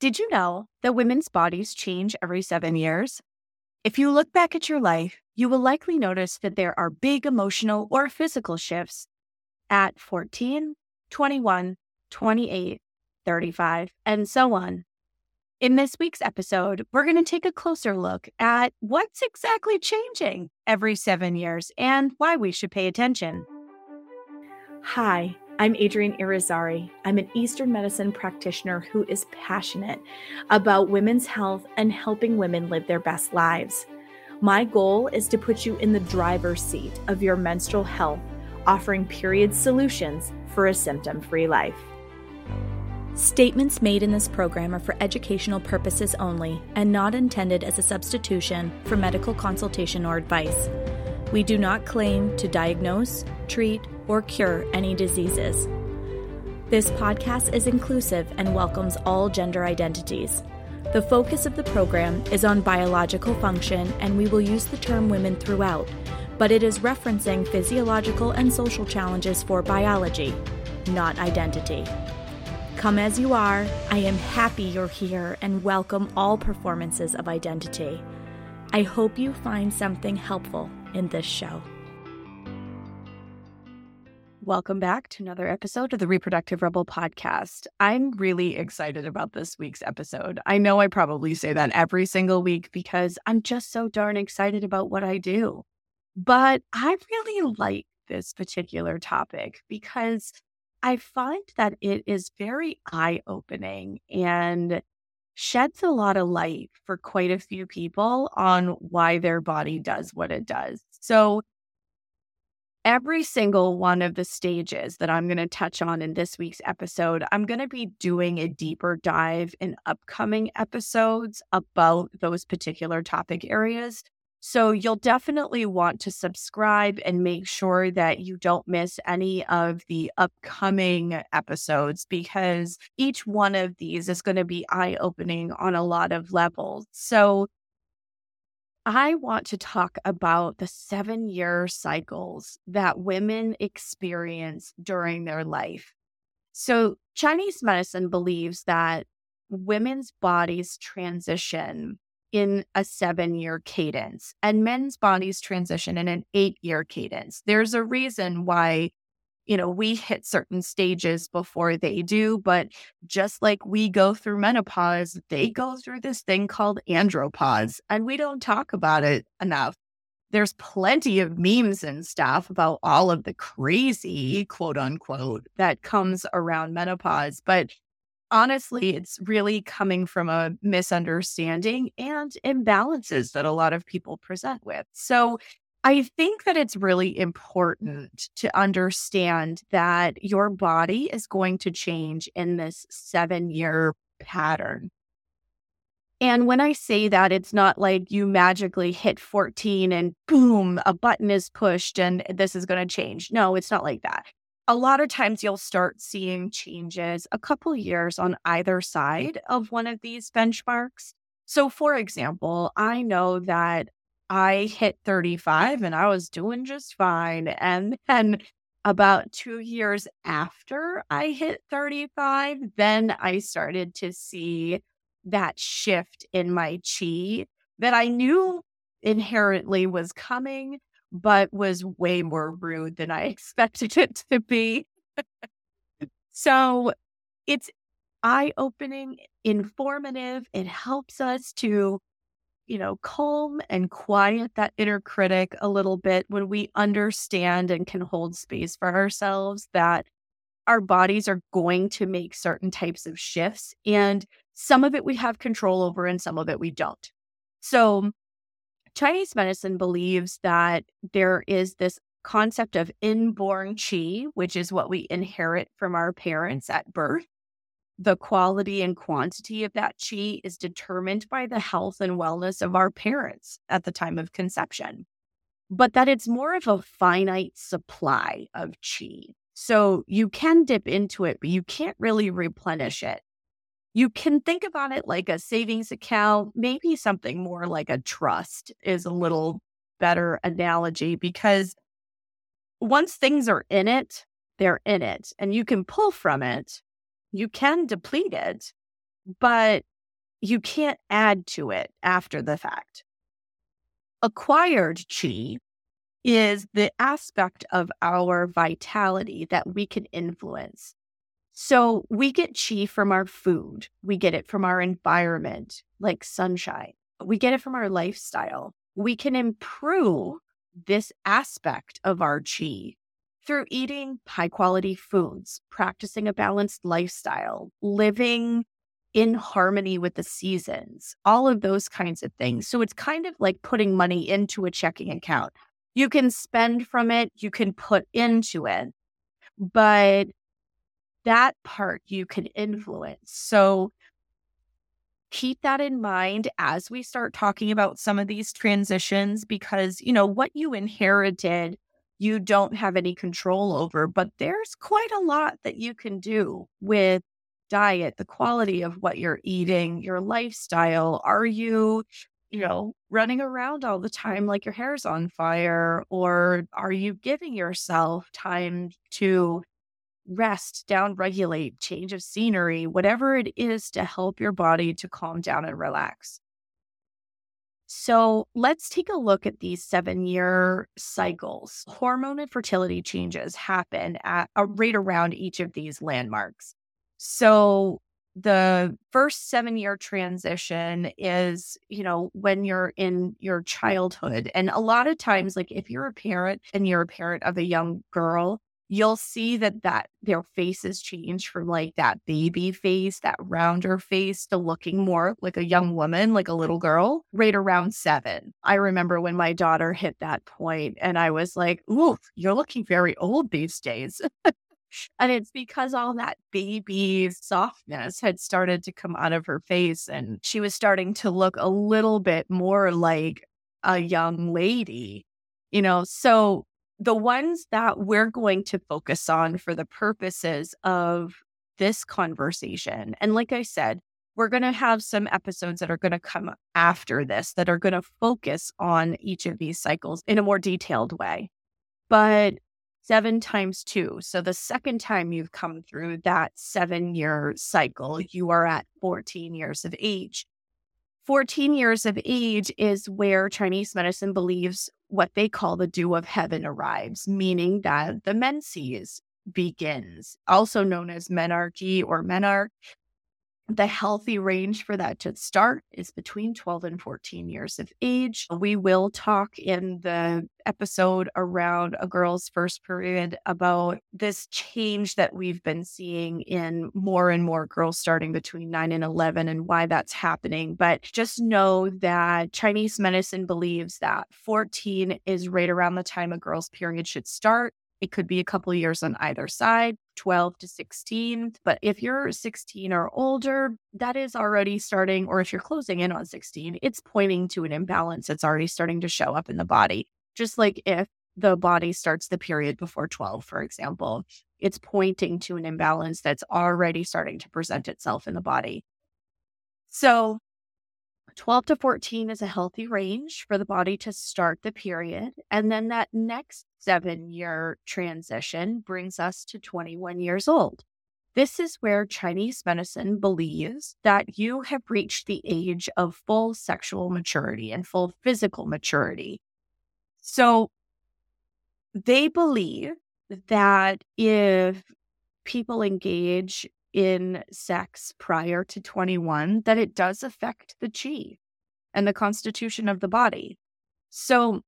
Did you know that women's bodies change every seven years? If you look back at your life, you will likely notice that there are big emotional or physical shifts at 14, 21, 28, 35, and so on. In this week's episode, we're going to take a closer look at what's exactly changing every seven years and why we should pay attention. Hi, I'm Adrienne Irizarry. I'm an Eastern medicine practitioner who is passionate about women's health and helping women live their best lives. My goal is to put you in the driver's seat of your menstrual health, offering period solutions for a symptom free life. Statements made in this program are for educational purposes only and not intended as a substitution for medical consultation or advice. We do not claim to diagnose, treat, or cure any diseases. This podcast is inclusive and welcomes all gender identities. The focus of the program is on biological function, and we will use the term women throughout, but it is referencing physiological and social challenges for biology, not identity. Come as you are, I am happy you're here and welcome all performances of identity. I hope you find something helpful in this show. Welcome back to another episode of the Reproductive Rebel podcast. I'm really excited about this week's episode. I know I probably say that every single week because I'm just so darn excited about what I do. But I really like this particular topic because I find that it is very eye opening and sheds a lot of light for quite a few people on why their body does what it does. So, every single one of the stages that I'm going to touch on in this week's episode, I'm going to be doing a deeper dive in upcoming episodes about those particular topic areas. So you'll definitely want to subscribe and make sure that you don't miss any of the upcoming episodes because each one of these is going to be eye opening on a lot of levels. So I want to talk about the seven year cycles that women experience during their life. So, Chinese medicine believes that women's bodies transition in a seven year cadence and men's bodies transition in an eight year cadence. There's a reason why you know, we hit certain stages before they do, but just like we go through menopause, they go through this thing called andropause, and we don't talk about it enough. There's plenty of memes and stuff about all of the crazy, quote unquote, that comes around menopause. But honestly, it's really coming from a misunderstanding and imbalances that a lot of people present with. So I think that it's really important to understand that your body is going to change in this seven year pattern. And when I say that, it's not like you magically hit 14 and boom, a button is pushed and this is going to change. No, it's not like that. A lot of times you'll start seeing changes a couple years on either side of one of these benchmarks. So, for example, I know that I hit 35 and I was doing just fine. And then about two years after I hit 35, then I started to see that shift in my chi that I knew inherently was coming, but was way more rude than I expected it to be. so it's eye opening, informative. It helps us to you know, calm and quiet that inner critic a little bit when we understand and can hold space for ourselves that our bodies are going to make certain types of shifts. And some of it we have control over and some of it we don't. So, Chinese medicine believes that there is this concept of inborn qi, which is what we inherit from our parents at birth the quality and quantity of that chi is determined by the health and wellness of our parents at the time of conception, but that it's more of a finite supply of chi. So you can dip into it, but you can't really replenish it. You can think about it like a savings account, maybe something more like a trust is a little better analogy because once things are in it, they're in it and you can pull from it you can deplete it, but you can't add to it after the fact. Acquired chi is the aspect of our vitality that we can influence. So we get chi from our food, we get it from our environment, like sunshine, we get it from our lifestyle. We can improve this aspect of our chi through eating high quality foods, practicing a balanced lifestyle, living in harmony with the seasons, all of those kinds of things. So it's kind of like putting money into a checking account. You can spend from it, you can put into it, but that part you can influence. So keep that in mind as we start talking about some of these transitions because, you know, what you inherited, you don't have any control over, but there's quite a lot that you can do with diet, the quality of what you're eating, your lifestyle. Are you, you know, running around all the time like your hair's on fire? Or are you giving yourself time to rest, down regulate, change of scenery, whatever it is to help your body to calm down and relax? So let's take a look at these seven year cycles. Hormone and fertility changes happen at uh, a rate around each of these landmarks. So the first seven year transition is, you know, when you're in your childhood. And a lot of times, like if you're a parent and you're a parent of a young girl, you'll see that that their faces change from like that baby face, that rounder face to looking more like a young woman, like a little girl, right around seven. I remember when my daughter hit that point and I was like, ooh, you're looking very old these days. And it's because all that baby softness had started to come out of her face and she was starting to look a little bit more like a young lady, you know. So the ones that we're going to focus on for the purposes of this conversation, and like I said, we're going to have some episodes that are going to come after this that are going to focus on each of these cycles in a more detailed way. But seven times two. So the second time you've come through that seven year cycle, you are at 14 years of age. 14 years of age is where Chinese medicine believes what they call the dew of heaven arrives, meaning that the menses begins, also known as menarche or menarch the healthy range for that to start is between 12 and 14 years of age. We will talk in the episode around a girl's first period about this change that we've been seeing in more and more girls starting between 9 and 11 and why that's happening. But just know that Chinese medicine believes that 14 is right around the time a girl's period should start. It could be a couple years on either side, 12 to 16. But if you're 16 or older, that is already starting, or if you're closing in on 16, it's pointing to an imbalance that's already starting to show up in the body. Just like if the body starts the period before 12, for example, it's pointing to an imbalance that's already starting to present itself in the body. So 12 to 14 is a healthy range for the body to start the period. And then that next seven year transition brings us to 21 years old. This is where Chinese medicine believes that you have reached the age of full sexual maturity and full physical maturity. So they believe that if people engage in sex prior to 21 that it does affect the chi and the constitution of the body. So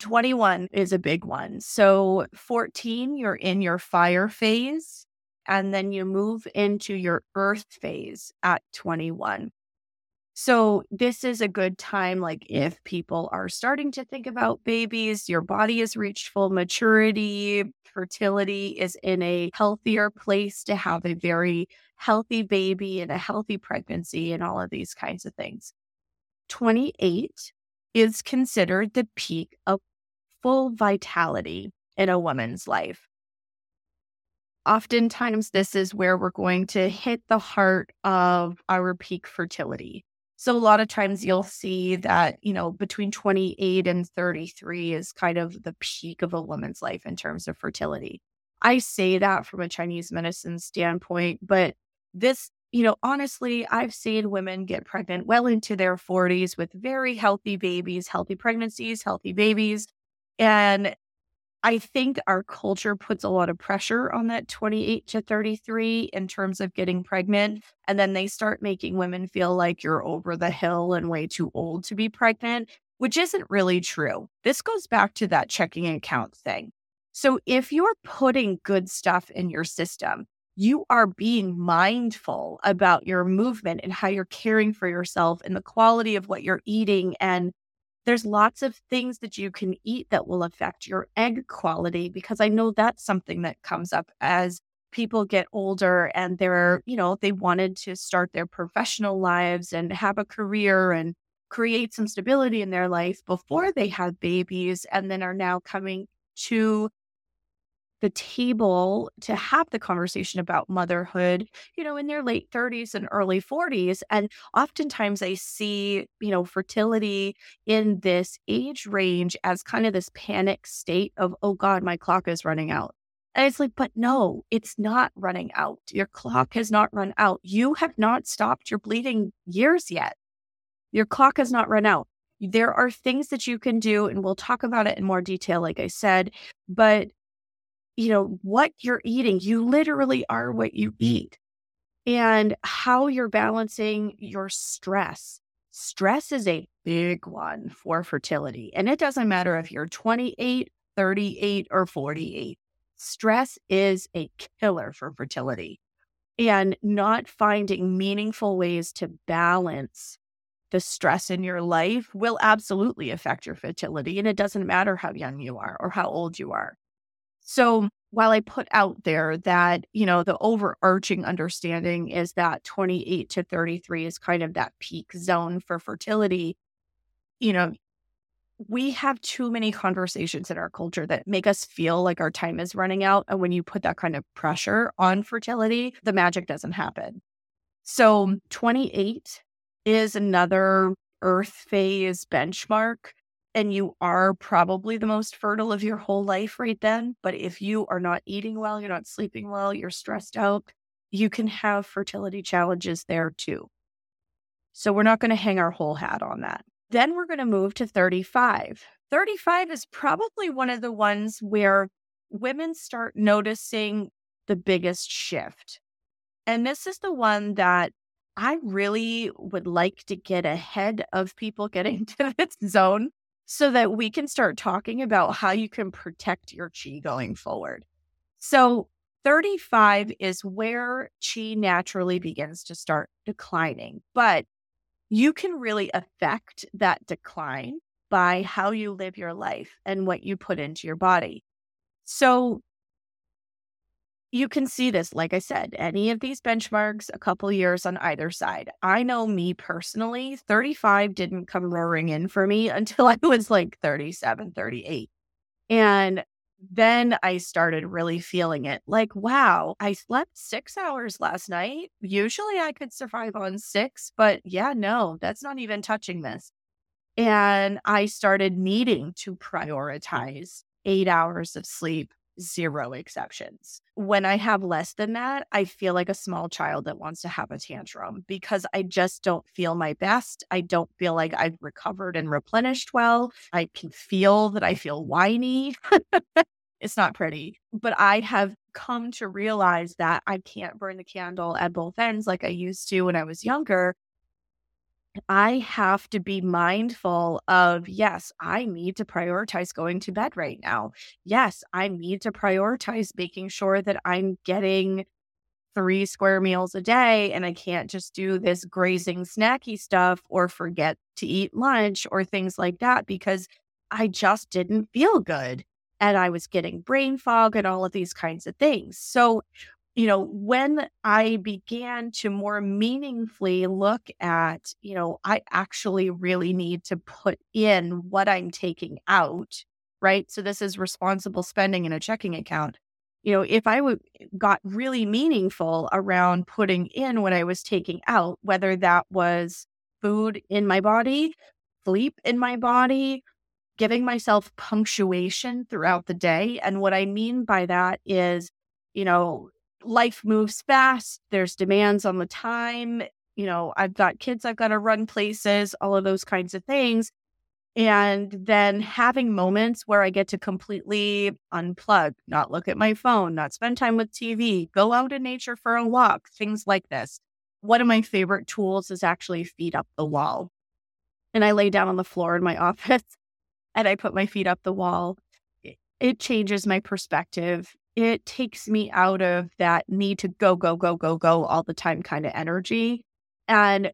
21 is a big one. So 14, you're in your fire phase, and then you move into your earth phase at 21. So, this is a good time, like if people are starting to think about babies, your body has reached full maturity, fertility is in a healthier place to have a very healthy baby and a healthy pregnancy, and all of these kinds of things. 28 is considered the peak of full vitality in a woman's life. Oftentimes, this is where we're going to hit the heart of our peak fertility. So a lot of times you'll see that, you know, between 28 and 33 is kind of the peak of a woman's life in terms of fertility. I say that from a Chinese medicine standpoint, but this, you know, honestly, I've seen women get pregnant well into their 40s with very healthy babies, healthy pregnancies, healthy babies. And I think our culture puts a lot of pressure on that 28 to 33 in terms of getting pregnant. And then they start making women feel like you're over the hill and way too old to be pregnant, which isn't really true. This goes back to that checking account thing. So if you're putting good stuff in your system, you are being mindful about your movement and how you're caring for yourself and the quality of what you're eating. And there's lots of things that you can eat that will affect your egg quality because I know that's something that comes up as people get older and they're, you know, they wanted to start their professional lives and have a career and create some stability in their life before they have babies and then are now coming to the table to have the conversation about motherhood, you know, in their late 30s and early 40s. And oftentimes I see, you know, fertility in this age range as kind of this panic state of, oh God, my clock is running out. And it's like, but no, it's not running out. Your clock has not run out. You have not stopped your bleeding years yet. Your clock has not run out. There are things that you can do, and we'll talk about it in more detail, like I said, but you know, what you're eating. You literally are what you eat and how you're balancing your stress. Stress is a big one for fertility. And it doesn't matter if you're 28, 38, or 48. Stress is a killer for fertility. And not finding meaningful ways to balance the stress in your life will absolutely affect your fertility. And it doesn't matter how young you are or how old you are. So while I put out there that, you know, the overarching understanding is that 28 to 33 is kind of that peak zone for fertility, you know, we have too many conversations in our culture that make us feel like our time is running out. And when you put that kind of pressure on fertility, the magic doesn't happen. So 28 is another earth phase benchmark and you are probably the most fertile of your whole life right then. But if you are not eating well, you're not sleeping well, you're stressed out, you can have fertility challenges there too. So we're not going to hang our whole hat on that. Then we're going to move to 35. 35 is probably one of the ones where women start noticing the biggest shift. And this is the one that I really would like to get ahead of people getting to this zone so that we can start talking about how you can protect your chi going forward. So, 35 is where chi naturally begins to start declining, but you can really affect that decline by how you live your life and what you put into your body. So, you can see this, like I said, any of these benchmarks, a couple years on either side. I know me personally, 35 didn't come roaring in for me until I was like 37, 38. And then I started really feeling it like, wow, I slept six hours last night. Usually I could survive on six, but yeah, no, that's not even touching this. And I started needing to prioritize eight hours of sleep zero exceptions. When I have less than that, I feel like a small child that wants to have a tantrum because I just don't feel my best. I don't feel like I've recovered and replenished well. I can feel that I feel whiny. it's not pretty, but I have come to realize that I can't burn the candle at both ends like I used to when I was younger. I have to be mindful of yes, I need to prioritize going to bed right now. Yes, I need to prioritize making sure that I'm getting three square meals a day and I can't just do this grazing snacky stuff or forget to eat lunch or things like that because I just didn't feel good and I was getting brain fog and all of these kinds of things. So you know, when I began to more meaningfully look at, you know, I actually really need to put in what I'm taking out, right? So this is responsible spending in a checking account. You know, if I would eh, got really meaningful around putting in what I was taking out, whether that was food in my body, sleep in my body, giving myself punctuation throughout the day. And what I mean by that is, you know, life moves fast. There's demands on the time. You know, I've got kids, I've got to run places, all of those kinds of things. And then having moments where I get to completely unplug, not look at my phone, not spend time with TV, go out in nature for a walk, things like this. One of my favorite tools is actually feet up the wall. And I lay down on the floor in my office and I put my feet up the wall. It changes my perspective it takes me out of that need to go, go, go, go, go all the time kind of energy. And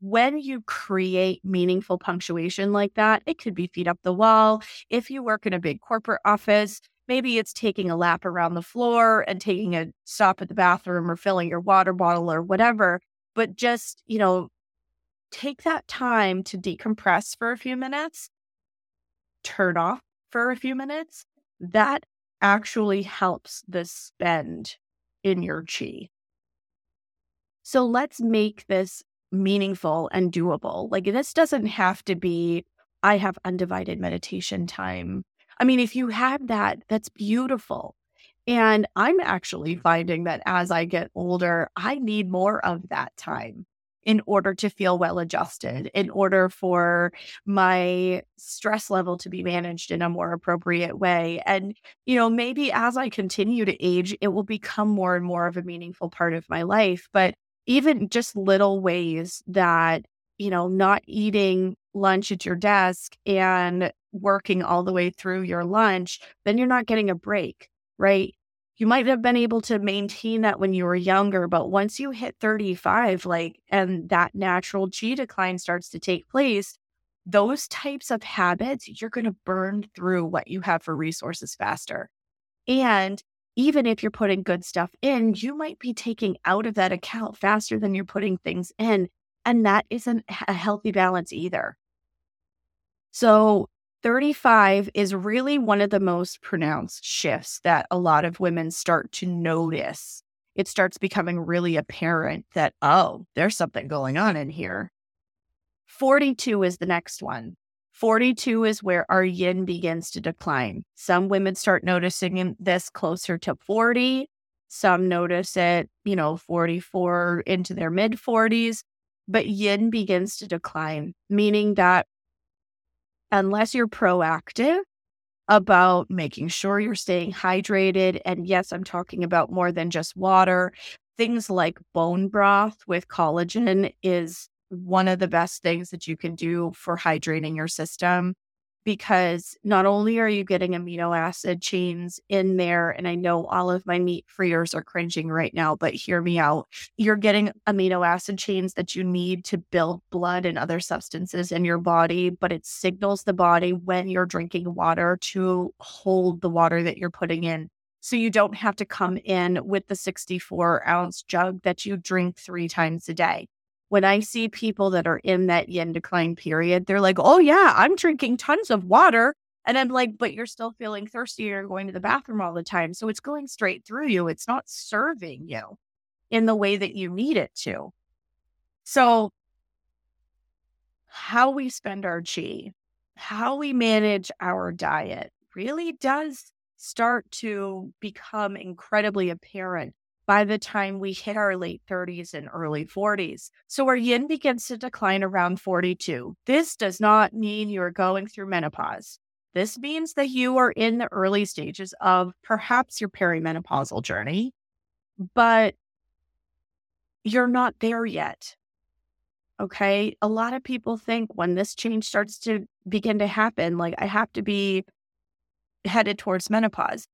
when you create meaningful punctuation like that, it could be feet up the wall. If you work in a big corporate office, maybe it's taking a lap around the floor and taking a stop at the bathroom or filling your water bottle or whatever. But just, you know, take that time to decompress for a few minutes, turn off for a few minutes. That actually helps the spend in your chi. So let's make this meaningful and doable. Like this doesn't have to be, I have undivided meditation time. I mean, if you have that, that's beautiful. And I'm actually finding that as I get older, I need more of that time in order to feel well adjusted, in order for my stress level to be managed in a more appropriate way. And, you know, maybe as I continue to age, it will become more and more of a meaningful part of my life. But even just little ways that, you know, not eating lunch at your desk and working all the way through your lunch, then you're not getting a break, right? You might have been able to maintain that when you were younger, but once you hit 35, like, and that natural chi decline starts to take place, those types of habits, you're going to burn through what you have for resources faster. And even if you're putting good stuff in, you might be taking out of that account faster than you're putting things in. And that isn't a healthy balance either. So 35 is really one of the most pronounced shifts that a lot of women start to notice. It starts becoming really apparent that, oh, there's something going on in here. 42 is the next one. 42 is where our yin begins to decline. Some women start noticing this closer to 40. Some notice it, you know, 44 into their mid 40s. But yin begins to decline, meaning that unless you're proactive about making sure you're staying hydrated. And yes, I'm talking about more than just water. Things like bone broth with collagen is one of the best things that you can do for hydrating your system because not only are you getting amino acid chains in there, and I know all of my meat freers are cringing right now, but hear me out. You're getting amino acid chains that you need to build blood and other substances in your body, but it signals the body when you're drinking water to hold the water that you're putting in. So you don't have to come in with the 64 ounce jug that you drink three times a day when I see people that are in that yin decline period, they're like, oh, yeah, I'm drinking tons of water. And I'm like, but you're still feeling thirsty. You're going to the bathroom all the time. So it's going straight through you. It's not serving you in the way that you need it to. So, how we spend our chi, how we manage our diet really does start to become incredibly apparent by the time we hit our late 30s and early 40s. So our yin begins to decline around 42. This does not mean you're going through menopause. This means that you are in the early stages of perhaps your perimenopausal journey, but you're not there yet. Okay. A lot of people think when this change starts to begin to happen, like I have to be headed towards menopause.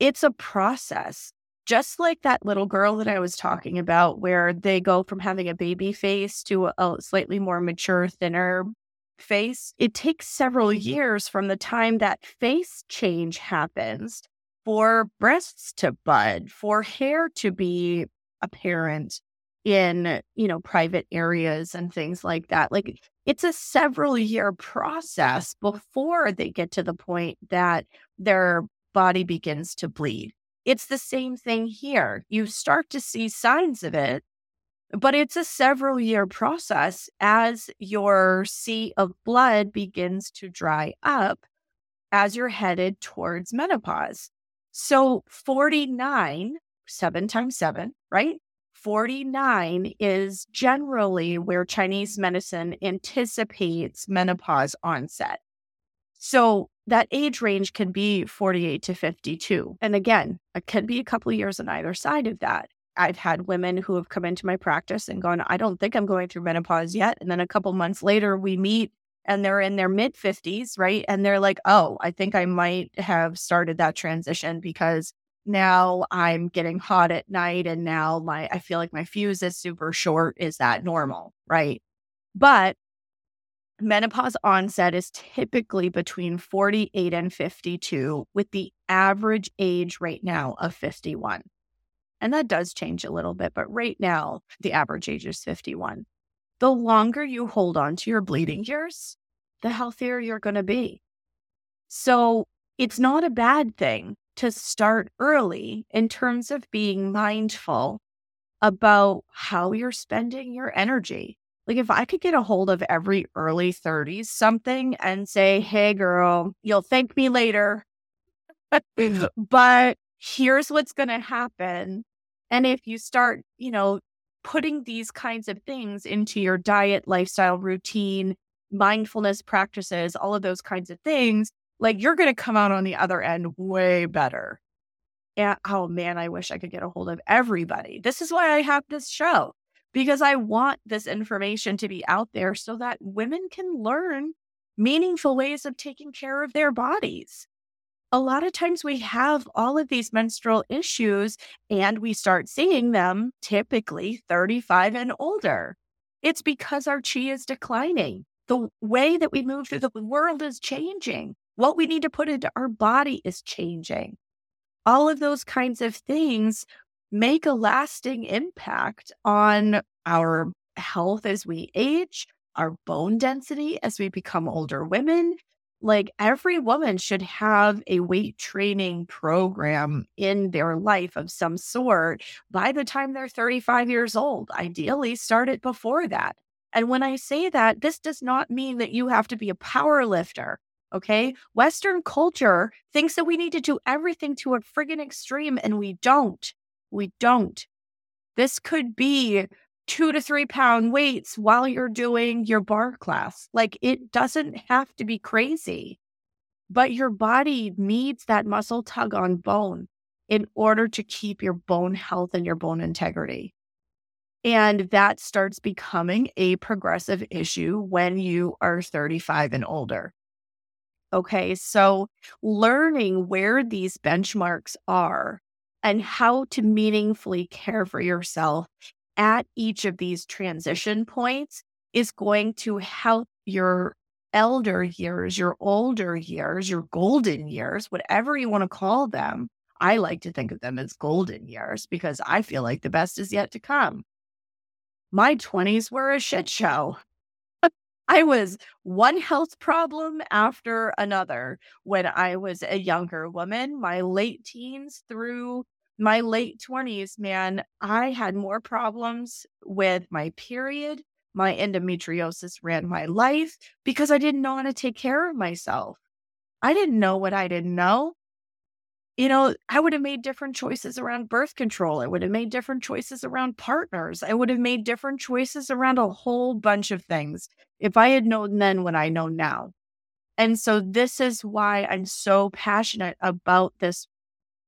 It's a process just like that little girl that I was talking about, where they go from having a baby face to a slightly more mature, thinner face, it takes several mm-hmm. years from the time that face change happens for breasts to bud, for hair to be apparent in, you know, private areas and things like that. Like it's a several year process before they get to the point that their body begins to bleed. It's the same thing here. You start to see signs of it, but it's a several year process as your sea of blood begins to dry up as you're headed towards menopause. So 49 seven times seven, right? 49 is generally where Chinese medicine anticipates menopause onset. So that age range can be 48 to 52. And again, it could be a couple of years on either side of that. I've had women who have come into my practice and gone, I don't think I'm going through menopause yet. And then a couple months later, we meet and they're in their mid 50s, right? And they're like, oh, I think I might have started that transition because now I'm getting hot at night and now my I feel like my fuse is super short. Is that normal? Right. But menopause onset is typically between 48 and 52, with the average age right now of 51. And that does change a little bit, but right now, the average age is 51. The longer you hold on to your bleeding years, the healthier you're going to be. So it's not a bad thing to start early in terms of being mindful about how you're spending your energy. Like, if I could get a hold of every early 30s something and say, hey, girl, you'll thank me later, but here's what's going to happen. And if you start, you know, putting these kinds of things into your diet, lifestyle, routine, mindfulness practices, all of those kinds of things, like you're going to come out on the other end way better. And oh man, I wish I could get a hold of everybody. This is why I have this show because I want this information to be out there so that women can learn meaningful ways of taking care of their bodies. A lot of times we have all of these menstrual issues and we start seeing them typically 35 and older. It's because our chi is declining. The way that we move through the world is changing. What we need to put into our body is changing. All of those kinds of things make a lasting impact on our health as we age, our bone density as we become older women. Like every woman should have a weight training program in their life of some sort by the time they're 35 years old. Ideally, start it before that. And when I say that, this does not mean that you have to be a power lifter. Okay. Western culture thinks that we need to do everything to a friggin' extreme, and we don't. We don't. This could be two to three pound weights while you're doing your barre class. Like it doesn't have to be crazy, but your body needs that muscle tug on bone in order to keep your bone health and your bone integrity. And that starts becoming a progressive issue when you are 35 and older. Okay. So learning where these benchmarks are and how to meaningfully care for yourself at each of these transition points is going to help your elder years, your older years, your golden years, whatever you want to call them. I like to think of them as golden years because I feel like the best is yet to come. My 20s were a shit show. I was one health problem after another when I was a younger woman, my late teens through my late 20s, man, I had more problems with my period. My endometriosis ran my life because I didn't know how to take care of myself. I didn't know what I didn't know. You know, I would have made different choices around birth control. I would have made different choices around partners. I would have made different choices around a whole bunch of things if I had known then what I know now. And so this is why I'm so passionate about this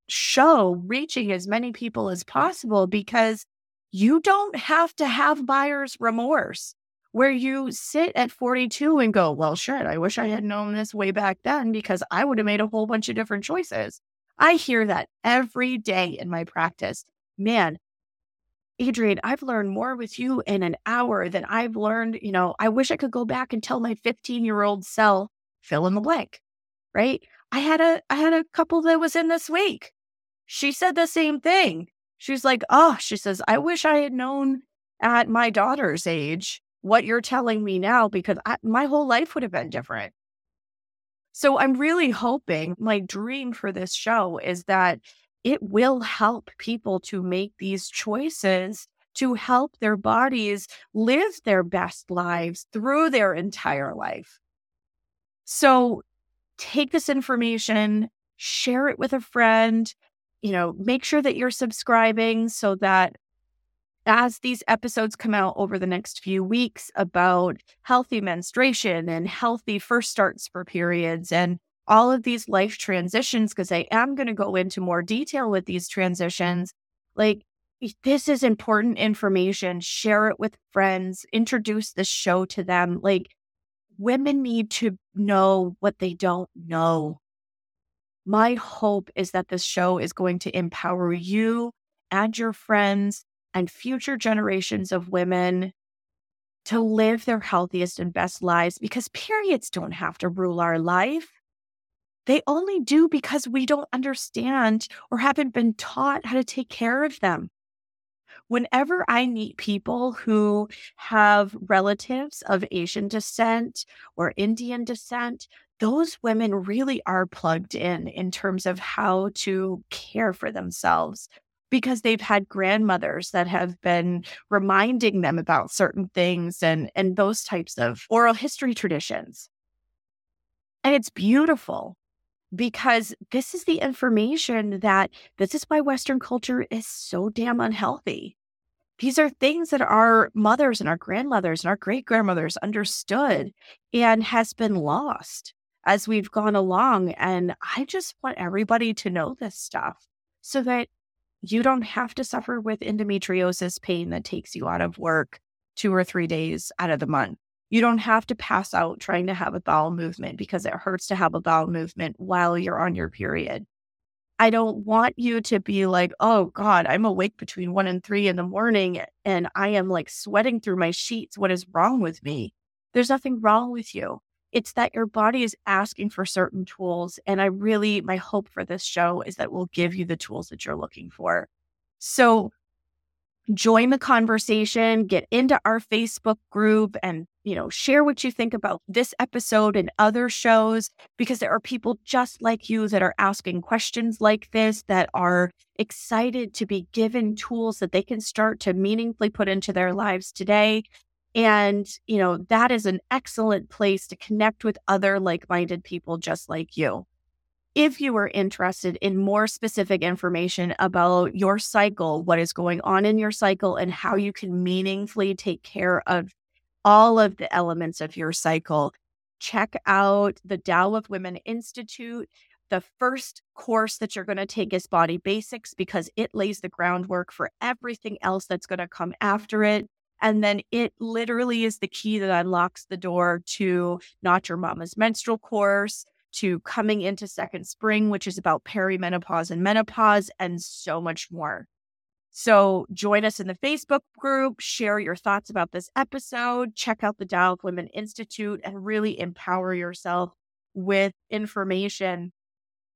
show reaching as many people as possible because you don't have to have buyer's remorse where you sit at 42 and go, well, shit, I wish I had known this way back then because I would have made a whole bunch of different choices. I hear that every day in my practice. Man, Adrienne, I've learned more with you in an hour than I've learned. You know, I wish I could go back and tell my 15 year old self, fill in the blank, right? I had a, I had a couple that was in this week. She said the same thing. She's like, oh, she says, I wish I had known at my daughter's age what you're telling me now because I, my whole life would have been different. So I'm really hoping my dream for this show is that it will help people to make these choices to help their bodies live their best lives through their entire life. So take this information, share it with a friend, you know, make sure that you're subscribing so that as these episodes come out over the next few weeks about healthy menstruation and healthy first starts for periods and all of these life transitions, because I am going to go into more detail with these transitions, like this is important information. Share it with friends, introduce the show to them. Like women need to know what they don't know. My hope is that this show is going to empower you and your friends and future generations of women to live their healthiest and best lives because periods don't have to rule our life. They only do because we don't understand or haven't been taught how to take care of them. Whenever I meet people who have relatives of Asian descent or Indian descent, those women really are plugged in in terms of how to care for themselves, because they've had grandmothers that have been reminding them about certain things and and those types of oral history traditions. And it's beautiful because this is the information that this is why Western culture is so damn unhealthy. These are things that our mothers and our grandmothers and our great grandmothers understood and has been lost as we've gone along. And I just want everybody to know this stuff so that you don't have to suffer with endometriosis pain that takes you out of work two or three days out of the month. You don't have to pass out trying to have a bowel movement because it hurts to have a bowel movement while you're on your period. I don't want you to be like, oh God, I'm awake between one and three in the morning and I am like sweating through my sheets. What is wrong with me? There's nothing wrong with you. It's that your body is asking for certain tools. And I really, my hope for this show is that we'll give you the tools that you're looking for. So join the conversation, get into our Facebook group and, you know, share what you think about this episode and other shows because there are people just like you that are asking questions like this that are excited to be given tools that they can start to meaningfully put into their lives today and, you know, that is an excellent place to connect with other like minded people just like you. If you are interested in more specific information about your cycle, what is going on in your cycle, and how you can meaningfully take care of all of the elements of your cycle, check out the Tao of Women Institute. The first course that you're going to take is Body Basics because it lays the groundwork for everything else that's going to come after it. And then it literally is the key that unlocks the door to Not Your Mama's Menstrual Course, to coming into Second Spring, which is about perimenopause and menopause, and so much more. So join us in the Facebook group, share your thoughts about this episode, check out the of Women Institute, and really empower yourself with information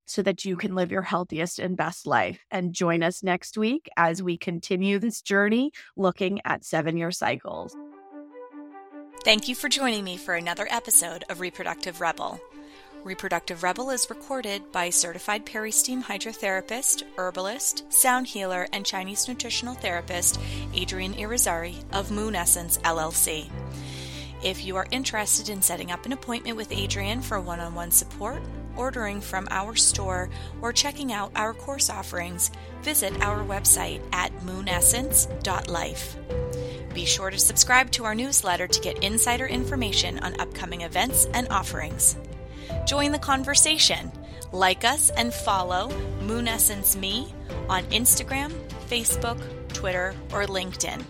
so that you can live your healthiest and best life. And join us next week as we continue this journey looking at seven year cycles. Thank you for joining me for another episode of Reproductive Rebel. Reproductive Rebel is recorded by certified peristeam hydrotherapist, herbalist, sound healer, and Chinese nutritional therapist Adrienne Irizarry of Moon Essence LLC. If you are interested in setting up an appointment with Adrienne for one on one support, ordering from our store, or checking out our course offerings, visit our website at moonessence.life. Be sure to subscribe to our newsletter to get insider information on upcoming events and offerings. Join the conversation. Like us and follow Moon Essence Me on Instagram, Facebook, Twitter, or LinkedIn.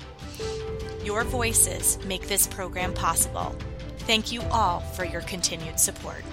Your voices make this program possible. Thank you all for your continued support.